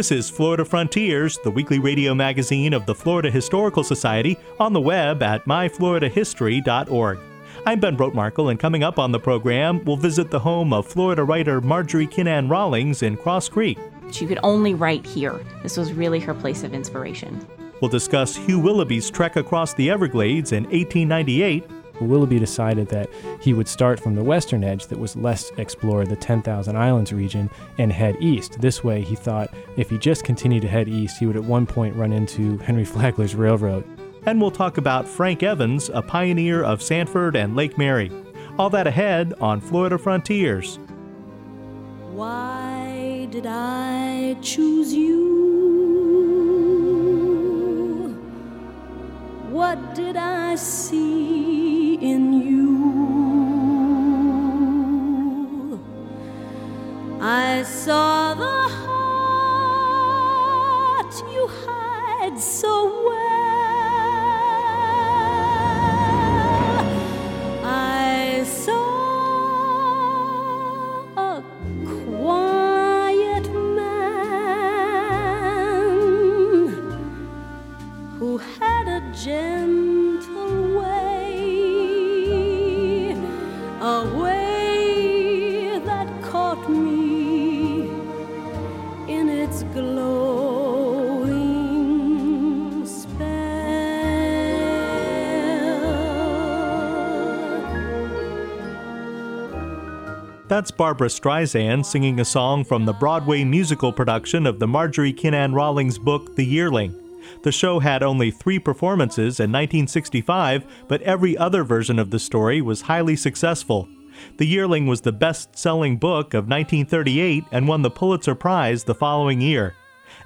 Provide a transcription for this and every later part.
This is Florida Frontiers, the weekly radio magazine of the Florida Historical Society, on the web at myfloridahistory.org. I'm Ben Brotemarkle, and coming up on the program, we'll visit the home of Florida writer Marjorie Kinnan Rawlings in Cross Creek. She could only write here. This was really her place of inspiration. We'll discuss Hugh Willoughby's trek across the Everglades in 1898 Willoughby decided that he would start from the western edge that was less explored, the 10,000 Islands region, and head east. This way, he thought if he just continued to head east, he would at one point run into Henry Flagler's railroad. And we'll talk about Frank Evans, a pioneer of Sanford and Lake Mary. All that ahead on Florida Frontiers. Why did I choose you? What did I see in you? I saw the heart you hide so well. I saw a quiet man who had a gentle That's Barbra Streisand singing a song from the Broadway musical production of the Marjorie Kinnan Rawlings book, The Yearling. The show had only three performances in 1965, but every other version of the story was highly successful. The Yearling was the best selling book of 1938 and won the Pulitzer Prize the following year.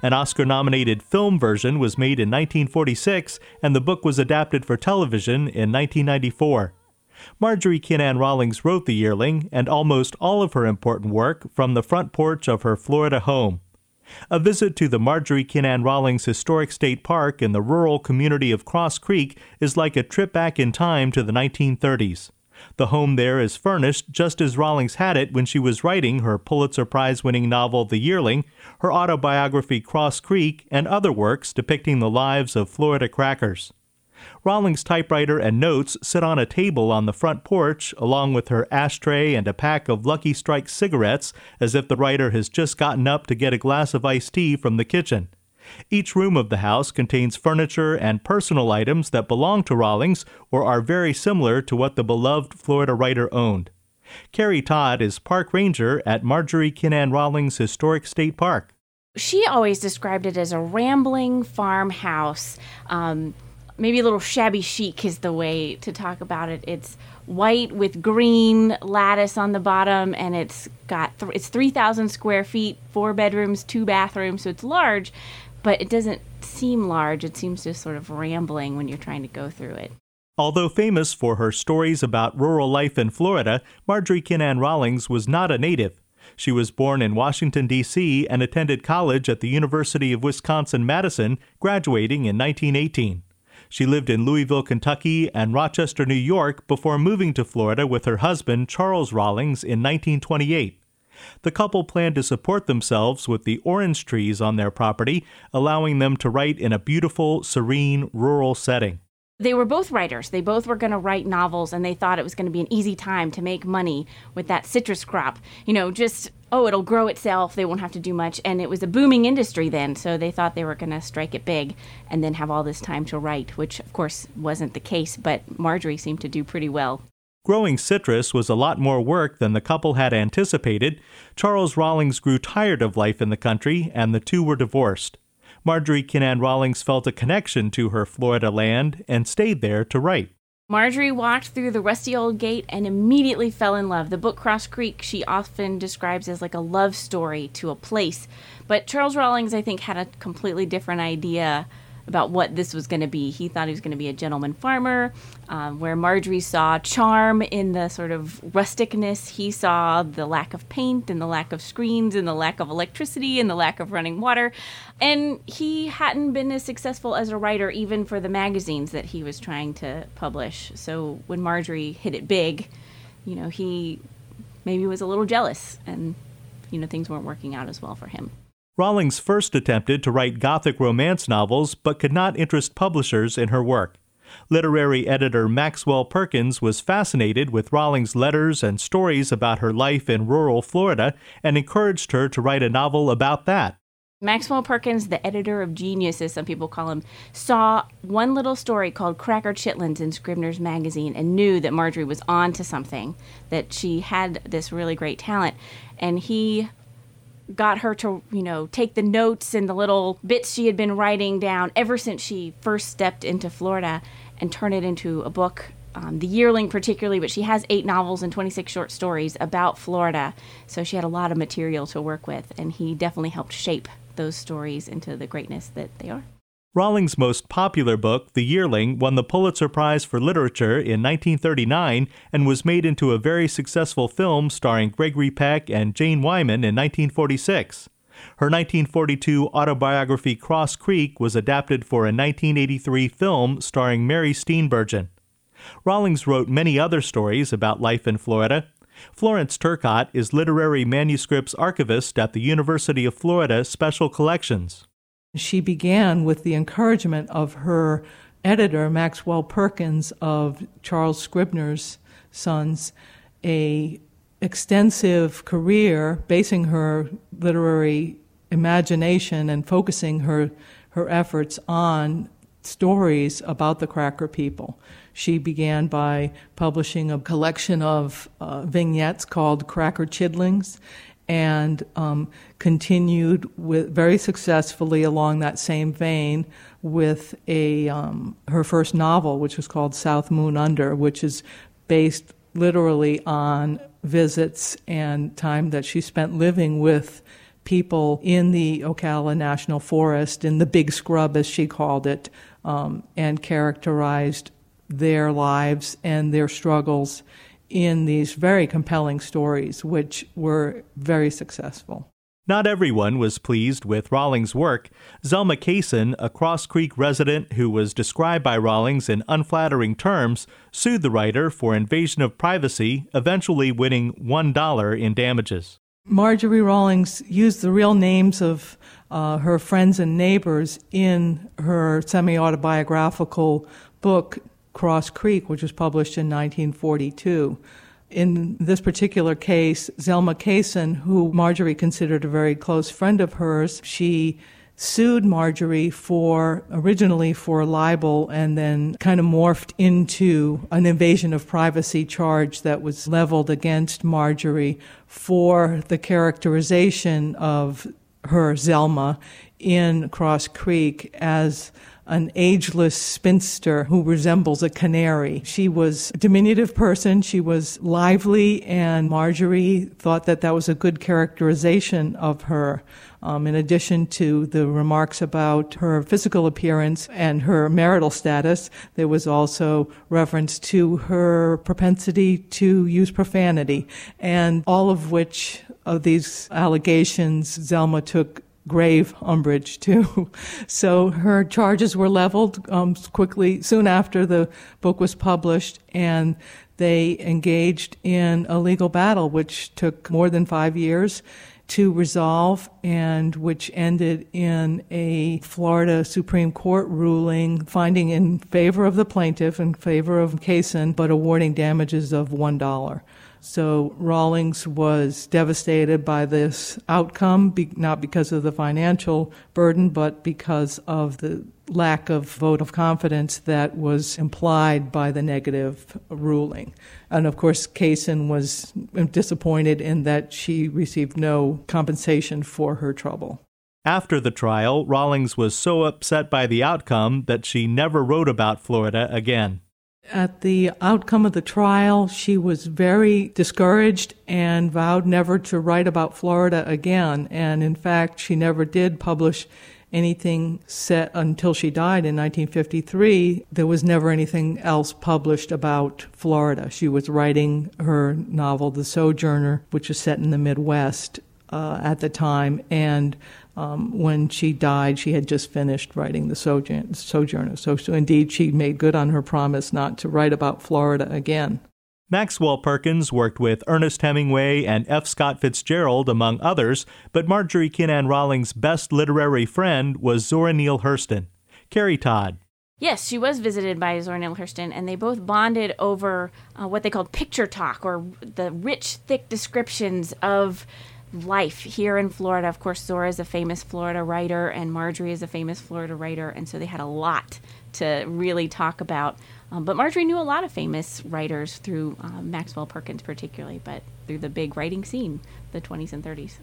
An Oscar nominated film version was made in 1946, and the book was adapted for television in 1994. Marjorie Kinnan Rawlings wrote The Yearling and almost all of her important work from the front porch of her Florida home. A visit to the Marjorie Kinnan Rawlings Historic State Park in the rural community of Cross Creek is like a trip back in time to the 1930s. The home there is furnished just as Rawlings had it when she was writing her Pulitzer Prize winning novel The Yearling, her autobiography Cross Creek, and other works depicting the lives of Florida crackers. Rawlings' typewriter and notes sit on a table on the front porch, along with her ashtray and a pack of Lucky Strike cigarettes, as if the writer has just gotten up to get a glass of iced tea from the kitchen. Each room of the house contains furniture and personal items that belong to Rawlings or are very similar to what the beloved Florida writer owned. Carrie Todd is park ranger at Marjorie Kinnan Rawlings Historic State Park. She always described it as a rambling farmhouse. Um, maybe a little shabby chic is the way to talk about it. It's white with green lattice on the bottom, and it's got th- it's three thousand square feet, four bedrooms, two bathrooms, so it's large, but it doesn't seem large. It seems just sort of rambling when you're trying to go through it. Although famous for her stories about rural life in Florida, Marjorie Kinnan Rawlings was not a native. She was born in Washington, D.C., and attended college at the University of Wisconsin Madison, graduating in 1918. She lived in Louisville, Kentucky, and Rochester, New York before moving to Florida with her husband, Charles Rawlings, in 1928. The couple planned to support themselves with the orange trees on their property, allowing them to write in a beautiful, serene, rural setting. They were both writers. They both were going to write novels, and they thought it was going to be an easy time to make money with that citrus crop. You know, just, oh, it'll grow itself. They won't have to do much. And it was a booming industry then, so they thought they were going to strike it big and then have all this time to write, which, of course, wasn't the case, but Marjorie seemed to do pretty well. Growing citrus was a lot more work than the couple had anticipated. Charles Rawlings grew tired of life in the country, and the two were divorced. Marjorie Kinnan Rawlings felt a connection to her Florida land and stayed there to write. Marjorie walked through the rusty old gate and immediately fell in love. The book Cross Creek she often describes as like a love story to a place. But Charles Rawlings, I think, had a completely different idea about what this was going to be. He thought he was going to be a gentleman farmer, um, where Marjorie saw charm in the sort of rusticness. He saw the lack of paint and the lack of screens and the lack of electricity and the lack of running water. And he hadn't been as successful as a writer, even for the magazines that he was trying to publish. So when Marjorie hit it big, you know, he maybe was a little jealous and, you know, things weren't working out as well for him. Rawlings first attempted to write Gothic romance novels but could not interest publishers in her work. Literary editor Maxwell Perkins was fascinated with Rawlings' letters and stories about her life in rural Florida and encouraged her to write a novel about that. Maxwell Perkins, the editor of Genius, as some people call him, saw one little story called Cracker Chidlings in Scribner's magazine and knew that Marjorie was on to something, that she had this really great talent. And he got her to, you know, take the notes and the little bits she had been writing down ever since she first stepped into Florida and turn it into a book. Um, the Yearling, particularly, but she has eight novels and 26 short stories about Florida. So she had a lot of material to work with, and he definitely helped shape those stories into the greatness that they are. Rawlings' most popular book, The Yearling, won the Pulitzer Prize for Literature in 1939 and was made into a very successful film starring Gregory Peck and Jane Wyman in 1946. Her 1942 autobiography Cross Creek was adapted for a 1983 film starring Mary Steenburgen. Rawlings wrote many other stories about life in Florida. Florence Turcotte is literary manuscripts archivist at the University of Florida Special Collections. She began with the encouragement of her editor, Maxwell Perkins of Charles Scribner's Sons, a extensive career basing her literary imagination and focusing her her efforts on stories about the Cracker people. She began by publishing a collection of uh, vignettes called Cracker Chidlings and um, continued with very successfully along that same vein with a um, her first novel, which was called South Moon Under, which is based literally on visits and time that she spent living with people in the Ocala National Forest, in the Big Scrub, as she called it, um, and characterized their lives and their struggles in these very compelling stories, which were very successful. Not everyone was pleased with Rawlings' work. Zelma Cason, a Cross Creek resident who was described by Rawlings in unflattering terms, sued the writer for invasion of privacy, eventually winning $1 in damages. Marjorie Rawlings used the real names of uh, her friends and neighbors in her semi autobiographical book Cross Creek, which was published in 1942. In this particular case, Zelma Cason, who Marjorie considered a very close friend of hers, she sued Marjorie for originally for libel and then kind of morphed into an invasion of privacy charge that was leveled against Marjorie for the characterization of her Zelma in Cross Creek as an ageless spinster who resembles a canary. She was a diminutive person. She was lively, and Marjorie thought that that was a good characterization of her. Um, in addition to the remarks about her physical appearance and her marital status, there was also reference to her propensity to use profanity, and all of which of these allegations Zelma took grave umbrage too. so her charges were leveled um, quickly soon after the book was published, and they engaged in a legal battle, which took more than five years to resolve and which ended in a Florida Supreme Court ruling finding in favor of the plaintiff, in favor of Cason, but awarding damages of $1. So Rawlings was devastated by this outcome, be, not because of the financial burden, but because of the lack of vote of confidence that was implied by the negative ruling. And of course, Cason was disappointed in that she received no compensation for her trouble. After the trial, Rawlings was so upset by the outcome that she never wrote about Florida again. At the outcome of the trial, she was very discouraged and vowed never to write about Florida again. And in fact, she never did publish anything set until she died in 1953. There was never anything else published about Florida. She was writing her novel, The Sojourner, which was set in the Midwest uh, at the time. And um, when she died, she had just finished writing The Sojourner. So, so, indeed, she made good on her promise not to write about Florida again. Maxwell Perkins worked with Ernest Hemingway and F. Scott Fitzgerald, among others, but Marjorie Kinnan Rawlings' best literary friend was Zora Neale Hurston. Carrie Todd. Yes, she was visited by Zora Neale Hurston, and they both bonded over uh, what they called picture talk, or the rich, thick descriptions of life here in Florida. Of course, Zora is a famous Florida writer, and Marjorie is a famous Florida writer, and so they had a lot to really talk about. Um, but Marjorie knew a lot of famous writers through uh, Maxwell Perkins, particularly, but through the big writing scene, the 20s and 30s.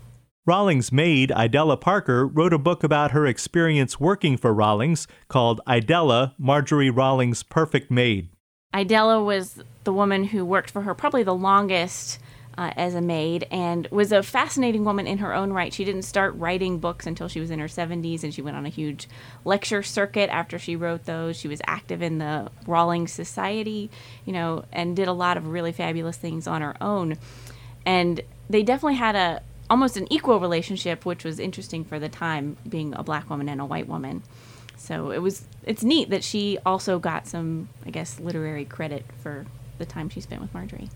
Rawlings' maid, Idella Parker, wrote a book about her experience working for Rawlings called Idella, Marjorie Rawlings' Perfect Maid. Idella was the woman who worked for her probably the longest uh, as a maid and was a fascinating woman in her own right. She didn't start writing books until she was in her 70s, and she went on a huge lecture circuit after she wrote those. She was active in the Rawlings Society, you know, and did a lot of really fabulous things on her own. And they definitely had a almost an equal relationship, which was interesting for the time, being a black woman and a white woman. So it was it's neat that she also got some, I guess, literary credit for the time she spent with Marjorie.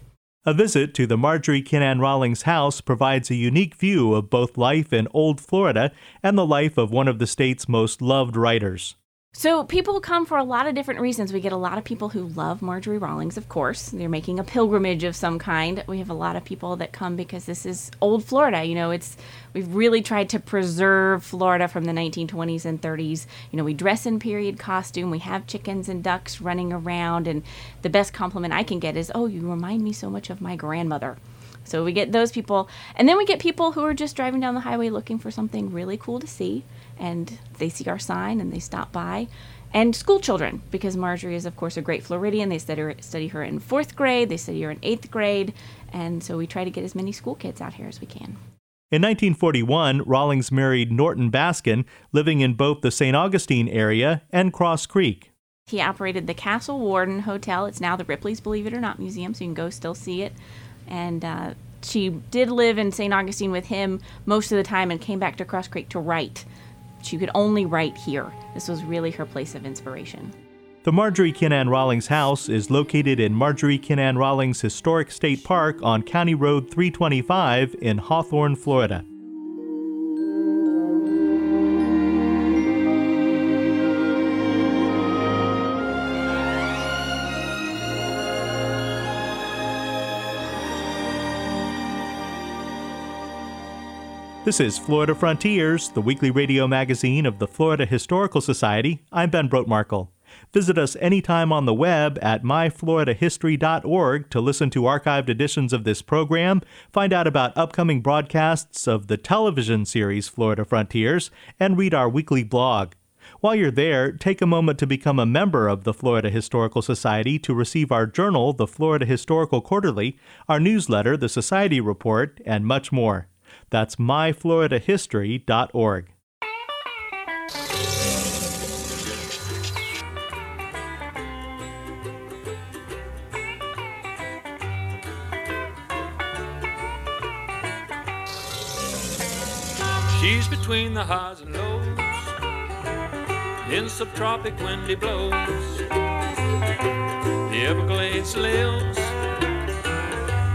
A visit to the Marjorie Kinnan Rawlings house provides a unique view of both life in Old Florida and the life of one of the state's most loved writers. So people come for a lot of different reasons. We get a lot of people who love Marjorie Rawlings, of course. They're making a pilgrimage of some kind. We have a lot of people that come because this is old Florida. You know, it's we've really tried to preserve Florida from the 1920s and 30s. You know, we dress in period costume. We have chickens and ducks running around, and the best compliment I can get is, "Oh, you remind me so much of my grandmother." So we get those people, and then we get people who are just driving down the highway looking for something really cool to see and they see our sign and they stop by. And school children, because Marjorie is, of course, a great Floridian. They study her, study her in fourth grade, they study her in eighth grade, and so we try to get as many school kids out here as we can. In 1941, Rawlings married Norton Baskin, living in both the St. Augustine area and Cross Creek. He operated the Castle Warden Hotel. It's now the Ripley's Believe It or Not Museum, so you can go still see it. And uh, she did live in St. Augustine with him most of the time and came back to Cross Creek to write. She could only write here. This was really her place of inspiration. The Marjorie Kinnan Rawlings house is located in Marjorie Kinnan Rawlings Historic State Park on County Road 325 in Hawthorne, Florida. This is Florida Frontiers, the weekly radio magazine of the Florida Historical Society. I'm Ben Brotemarkle. Visit us anytime on the web at myfloridahistory.org to listen to archived editions of this program, find out about upcoming broadcasts of the television series Florida Frontiers, and read our weekly blog. While you're there, take a moment to become a member of the Florida Historical Society to receive our journal, the Florida Historical Quarterly, our newsletter, the Society Report, and much more. That's myfloridahistory.org. She's between the highs and lows in subtropic windy blows. The Everglades lives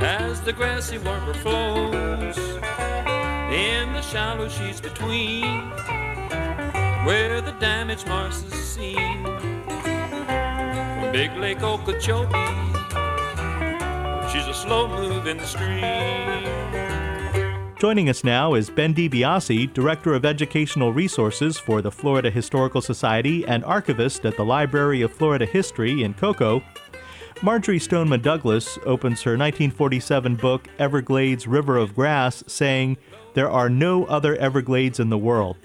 as the grassy river flows in the shallow sheets between where the damaged Mars is seen from Big Lake Okeechobee. She's a slow moving stream. Joining us now is Ben DiBiase, Director of Educational Resources for the Florida Historical Society and archivist at the Library of Florida History in Cocoa. Marjory Stoneman Douglas opens her 1947 book, Everglades River of Grass, saying, there are no other Everglades in the world.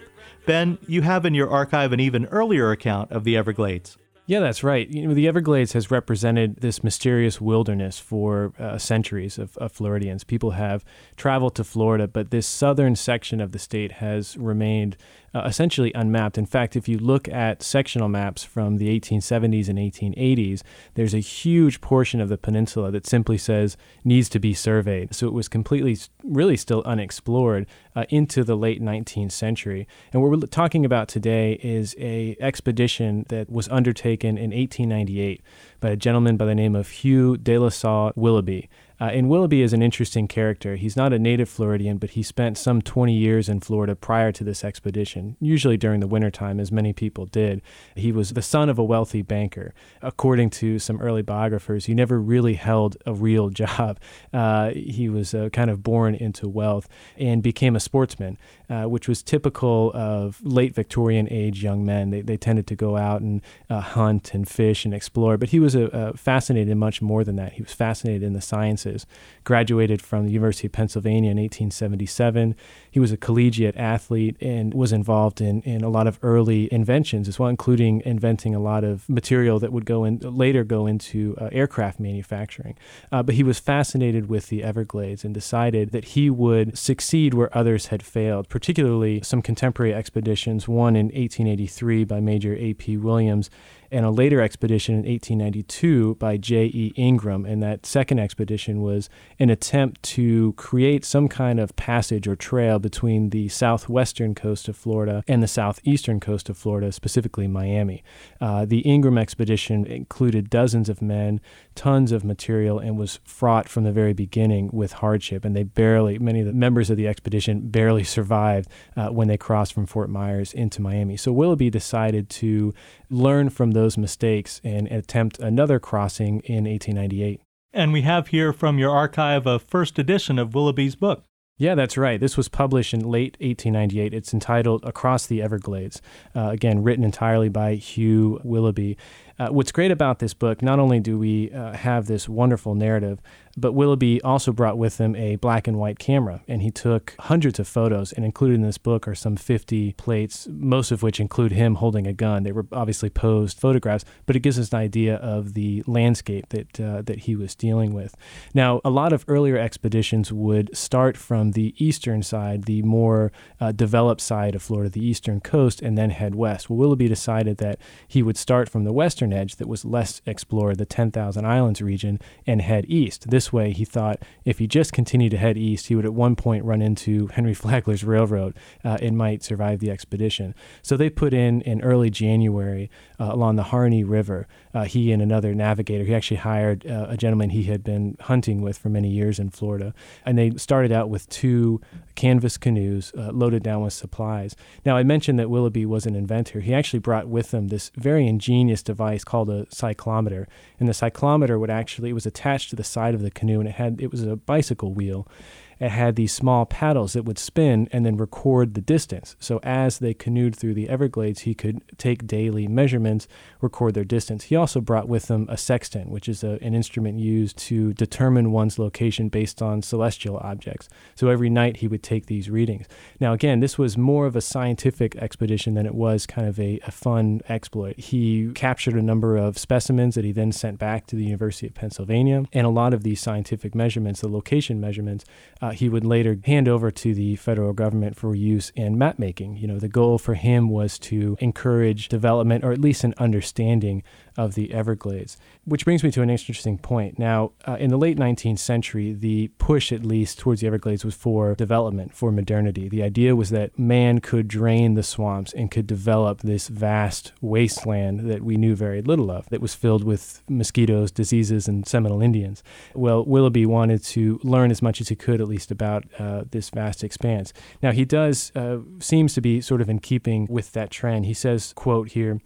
Ben, you have in your archive an even earlier account of the Everglades. Yeah, that's right. You know, the Everglades has represented this mysterious wilderness for uh, centuries of, of, Floridians. People have traveled to Florida, but this southern section of the state has remained uh, essentially unmapped. In fact, if you look at sectional maps from the 1870s and 1880s, there's a huge portion of the peninsula that simply says needs to be surveyed. So it was completely, really still unexplored uh, into the late 19th century. And what we're talking about today is a expedition that was undertaken in 1898 by a gentleman by the name of Hugh de Laussat Willoughby. Uh, and Willoughby is an interesting character. He's not a native Floridian, but he spent some 20 years in Florida prior to this expedition, usually during the wintertime, as many people did. He was the son of a wealthy banker. According to some early biographers, he never really held a real job. Uh, he was uh, kind of born into wealth and became a sportsman, uh, which was typical of late Victorian age young men. They, they tended to go out and uh, hunt and fish and explore, but he was fascinated in much more than that. He was fascinated in the sciences sciences. Graduated from the University of Pennsylvania in 1877. He was a collegiate athlete and was involved in, in a lot of early inventions as well, including inventing a lot of material that would go in later go into uh, aircraft manufacturing. Uh, but he was fascinated with the Everglades and decided that he would succeed where others had failed, particularly some contemporary expeditions, one in 1883 by Major A.P. Williams and a later expedition in 1892 by J.E. Ingraham. And that second expedition was an attempt to create some kind of passage or trail between the southwestern coast of Florida and the southeastern coast of Florida, specifically Miami. Uh, the Ingraham expedition included dozens of men, tons of material, and was fraught from the very beginning with hardship. And they barely, many of the members of the expedition barely survived uh, when they crossed from Fort Myers into Miami. So Willoughby decided to learn from those mistakes and attempt another crossing in 1898. And we have here from your archive a first edition of Willoughby's book. Yeah, that's right. This was published in late 1898. It's entitled Across the Everglades, uh, again, written entirely by Hugh Willoughby. Uh, what's great about this book, not only do we uh, have this wonderful narrative, but Willoughby also brought with him a black and white camera, and he took hundreds of photos. And included in this book are some 50 plates, most of which include him holding a gun. They were obviously posed photographs, but it gives us an idea of the landscape that uh, that he was dealing with. Now, a lot of earlier expeditions would start from the eastern side, the more uh, developed side of Florida, the eastern coast, and then head west. Well, Willoughby decided that he would start from the western edge that was less explored, the 10,000 Islands region, and head east. This this way, he thought if he just continued to head east, he would at one point run into Henry Flagler's railroad uh, and might survive the expedition. So they put in in early January uh, along the Harney River. Uh, he and another navigator. He actually hired uh, a gentleman he had been hunting with for many years in Florida, and they started out with two canvas canoes uh, loaded down with supplies. Now, I mentioned that Willoughby was an inventor. He actually brought with him this very ingenious device called a cyclometer, and the cyclometer would actually it was attached to the side of the canoe, and it had it was a bicycle wheel, it had these small paddles that would spin and then record the distance. So as they canoed through the Everglades, he could take daily measurements, record their distance. He also brought with him a sextant, which is a, an instrument used to determine one's location based on celestial objects. So every night he would take these readings. Now, again, this was more of a scientific expedition than it was kind of a, a fun exploit. He captured a number of specimens that he then sent back to the University of Pennsylvania, and a lot of these scientific measurements, the location measurements, uh, Uh, he would later hand over to the federal government for use in map making. You know, the goal for him was to encourage development or at least an understanding of the Everglades. Which brings me to an interesting point. Now, uh, in the late 19th century, the push, at least, towards the Everglades was for development, for modernity. The idea was that man could drain the swamps and could develop this vast wasteland that we knew very little of, that was filled with mosquitoes, diseases, and Seminole Indians. Well, Willoughby wanted to learn as much as he could, at least, about uh, this vast expanse. Now, he does, uh, seems to be sort of in keeping with that trend. He says, quote here,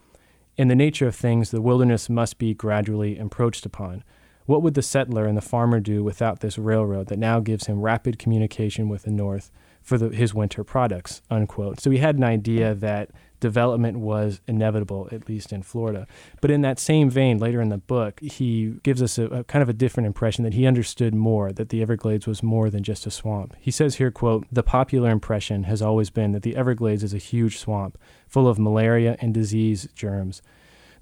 in the nature of things, the wilderness must be gradually encroached upon. What would the settler and the farmer do without this railroad that now gives him rapid communication with the North for the, his winter products? Unquote. So he had an idea that development was inevitable, at least in Florida. But in that same vein, later in the book, he gives us a, a, kind of a different impression that he understood more, that the Everglades was more than just a swamp. He says here, quote, the popular impression has always been that the Everglades is a huge swamp full of malaria and disease germs.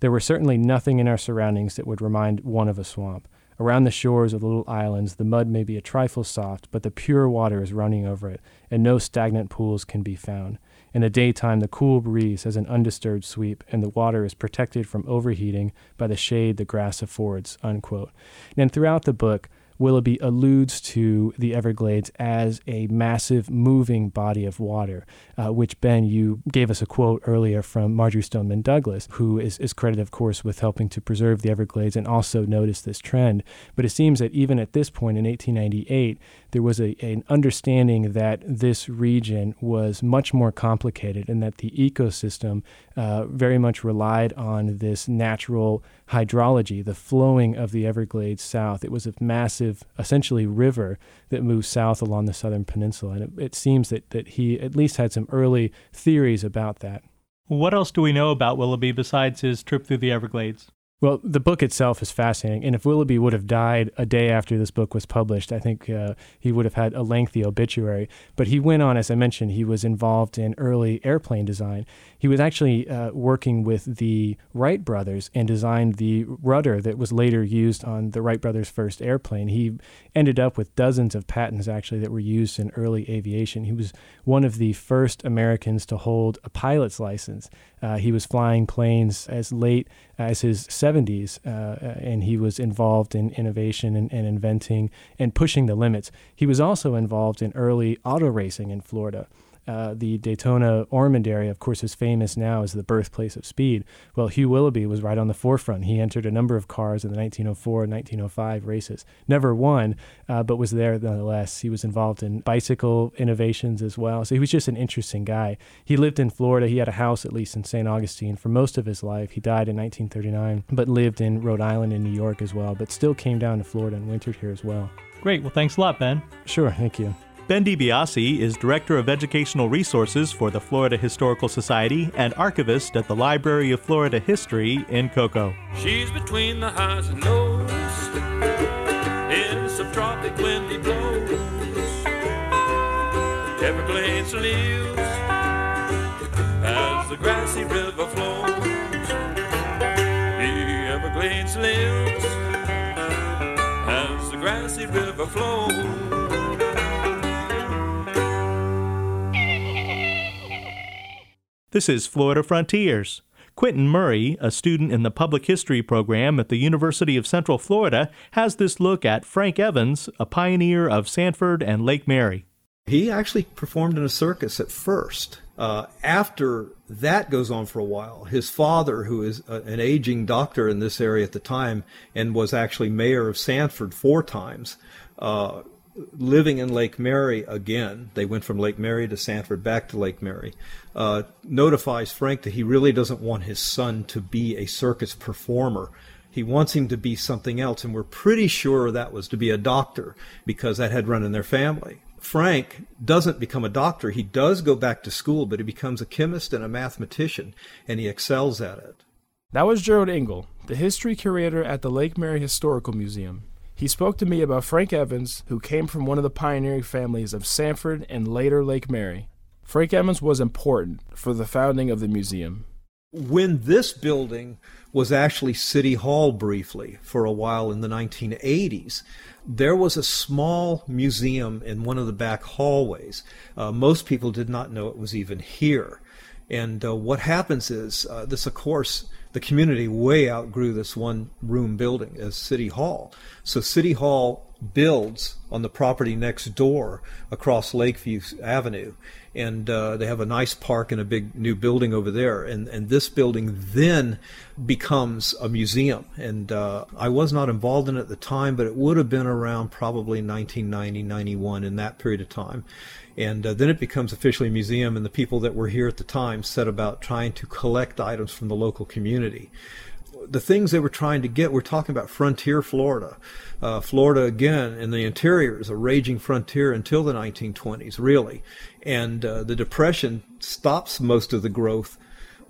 There were certainly nothing in our surroundings that would remind one of a swamp. Around the shores of the little islands, the mud may be a trifle soft, but the pure water is running over it, and no stagnant pools can be found. In the daytime, the cool breeze has an undisturbed sweep, and the water is protected from overheating by the shade the grass affords. Unquote. And throughout the book, Willoughby alludes to the Everglades as a massive moving body of water, uh, which, Ben, you gave us a quote earlier from Marjory Stoneman Douglas, who is, is credited, of course, with helping to preserve the Everglades and also noticed this trend. But it seems that even at this point in 1898, there was a, an understanding that this region was much more complicated and that the ecosystem uh, very much relied on this natural hydrology, the flowing of the Everglades south. It was a massive, essentially, river that moves south along the southern peninsula. And it, it seems that, that he at least had some early theories about that. What else do we know about Willoughby besides his trip through the Everglades? Well, the book itself is fascinating. And if Willoughby would have died a day after this book was published, I think uh, he would have had a lengthy obituary. But he went on, as I mentioned, he was involved in early airplane design. He was actually uh, working with the Wright brothers and designed the rudder that was later used on the Wright brothers' first airplane. He ended up with dozens of patents, actually, that were used in early aviation. He was one of the first Americans to hold a pilot's license. Uh, he was flying planes as late as his 70s, uh, and he was involved in innovation and, and, inventing and pushing the limits. He was also involved in early auto racing in Florida. Uh, the Daytona Ormond area, of course, is famous now as the birthplace of speed. Well, Hugh Willoughby was right on the forefront. He entered a number of cars in the 1904 and 1905 races. Never won, uh, but was there nonetheless. He was involved in bicycle innovations as well. So he was just an interesting guy. He lived in Florida. He had a house, at least in St. Augustine, for most of his life. He died in 1939, but lived in Rhode Island and New York as well, but still came down to Florida and wintered here as well. Great. Well, thanks a lot, Ben. Sure. Thank you. Ben DiBiase is Director of Educational Resources for the Florida Historical Society and archivist at the Library of Florida History in Cocoa. She's between the highs and lows in subtropic windy blows. Everglades lives as the grassy river flows. The Everglades lives as the grassy river flows. This is Florida Frontiers. Quentin Murray, a student in the public history program at the University of Central Florida, has this look at Frank Evans, a pioneer of Sanford and Lake Mary. He actually performed in a circus at first. Uh, after that goes on for a while, his father, who is a, an aging doctor in this area at the time and was actually mayor of Sanford four times, uh, living in Lake Mary again, they went from Lake Mary to Sanford back to Lake Mary, uh, notifies Frank that he really doesn't want his son to be a circus performer. He wants him to be something else, and we're pretty sure that was to be a doctor because that had run in their family. Frank doesn't become a doctor. He does go back to school, but he becomes a chemist and a mathematician, and he excels at it. That was Gerald Engel, the history curator at the Lake Mary Historical Museum. He spoke to me about Frank Evans, who came from one of the pioneering families of Sanford and later Lake Mary. Frank Evans was important for the founding of the museum. When this building was actually City Hall briefly for a while in the 1980s, there was a small museum in one of the back hallways. Uh, most people did not know it was even here. And uh, what happens is, uh, this, of course, the community way outgrew this one room building as City Hall. So City Hall builds on the property next door across Lakeview Avenue. And uh, they have a nice park and a big new building over there. And, and this building then becomes a museum. And uh, I was not involved in it at the time, but it would have been around probably 1990, 91 in that period of time. And uh, then it becomes officially a museum, and the people that were here at the time set about trying to collect items from the local community. The things they were trying to get, we're talking about frontier Florida. Uh, Florida, again, in the interior is a raging frontier until the 1920s, really. And uh, the Depression stops most of the growth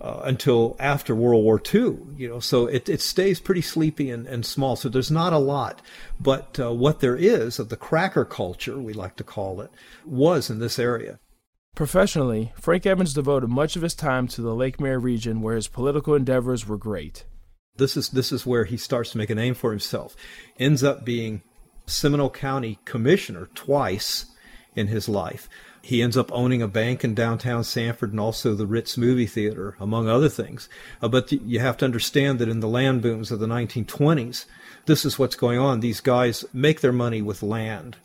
uh, until after World War II. You know, so it, it stays pretty sleepy and, and small. So there's not a lot, but uh, what there is of the cracker culture, we like to call it, was in this area. Professionally, Frank Evans devoted much of his time to the Lake Mary region where his political endeavors were great. This is this is where he starts to make a name for himself. Ends up being Seminole County commissioner twice in his life. He ends up owning a bank in downtown Sanford and also the Ritz movie theater, among other things. Uh, but you have to understand that in the land booms of the 1920s, this is what's going on. These guys make their money with land.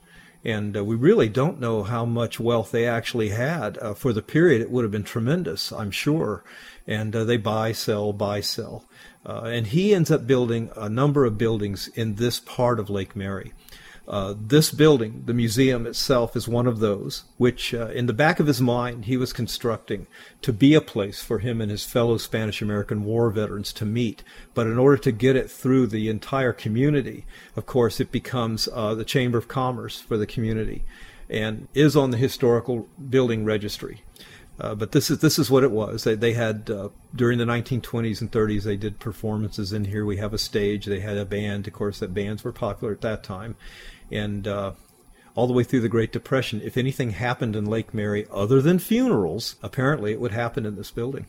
And uh, we really don't know how much wealth they actually had. Uh, for the period, it would have been tremendous, I'm sure. And uh, they buy, sell, buy, sell. Uh, and he ends up building a number of buildings in this part of Lake Mary. Uh, this building, the museum itself, is one of those, which uh, in the back of his mind he was constructing to be a place for him and his fellow Spanish American War veterans to meet. But in order to get it through the entire community, of course, it becomes uh, the Chamber of Commerce for the community and is on the historical building registry. Uh, but this is this is what it was. They they had uh, during the 1920s and 30s. They did performances in here. We have a stage. They had a band. Of course, that bands were popular at that time, and uh, all the way through the Great Depression. If anything happened in Lake Mary other than funerals, apparently it would happen in this building.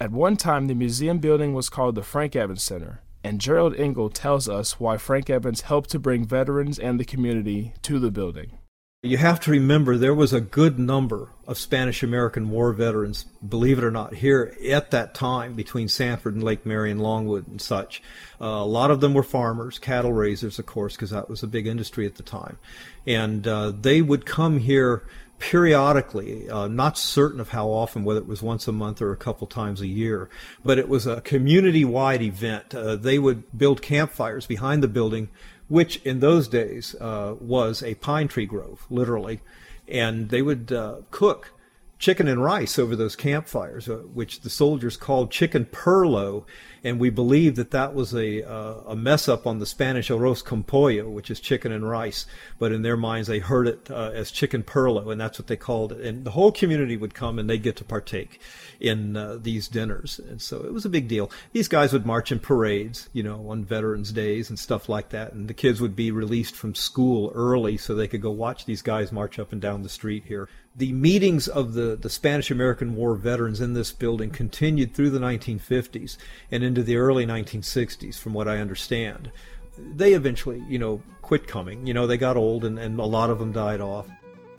At one time, the museum building was called the Frank Evans Center, and Gerald Engel tells us why Frank Evans helped to bring veterans and the community to the building. You have to remember there was a good number of Spanish American War veterans, believe it or not, here at that time between Sanford and Lake Mary and Longwood and such. Uh, a lot of them were farmers, cattle raisers, of course, because that was a big industry at the time. And uh, they would come here periodically, uh, not certain of how often, whether it was once a month or a couple times a year, but it was a community wide event. Uh, they would build campfires behind the building which in those days uh, was a pine tree grove, literally. And they would uh, cook chicken and rice over those campfires, uh, which the soldiers called chicken perlo, and we believe that that was a uh, a mess up on the Spanish arroz con pollo, which is chicken and rice. But in their minds, they heard it uh, as chicken perlo, and that's what they called it. And the whole community would come, and they'd get to partake in uh, these dinners, and so it was a big deal. These guys would march in parades, you know, on Veterans Days and stuff like that, and the kids would be released from school early so they could go watch these guys march up and down the street here the meetings of the, the Spanish American War veterans in this building continued through the 1950s and into the early 1960s, from what I understand. They eventually, you know, quit coming. You know, they got old and, and a lot of them died off.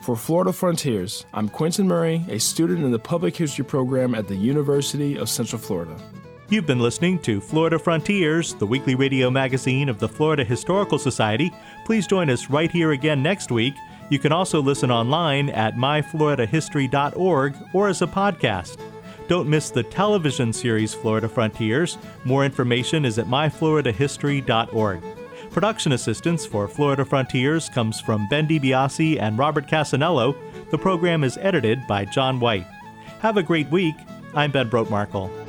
For Florida Frontiers, I'm Quentin Murray, a student in the Public History program at the University of Central Florida. You've been listening to Florida Frontiers, the weekly radio magazine of the Florida Historical Society. Please join us right here again next week you can also listen online at myfloridahistory.org or as a podcast. Don't miss the television series Florida Frontiers. More information is at myfloridahistory.org. Production assistance for Florida Frontiers comes from Ben DiBiase and Robert Cassanello. The program is edited by John White. Have a great week. I'm Ben Brotemarkle.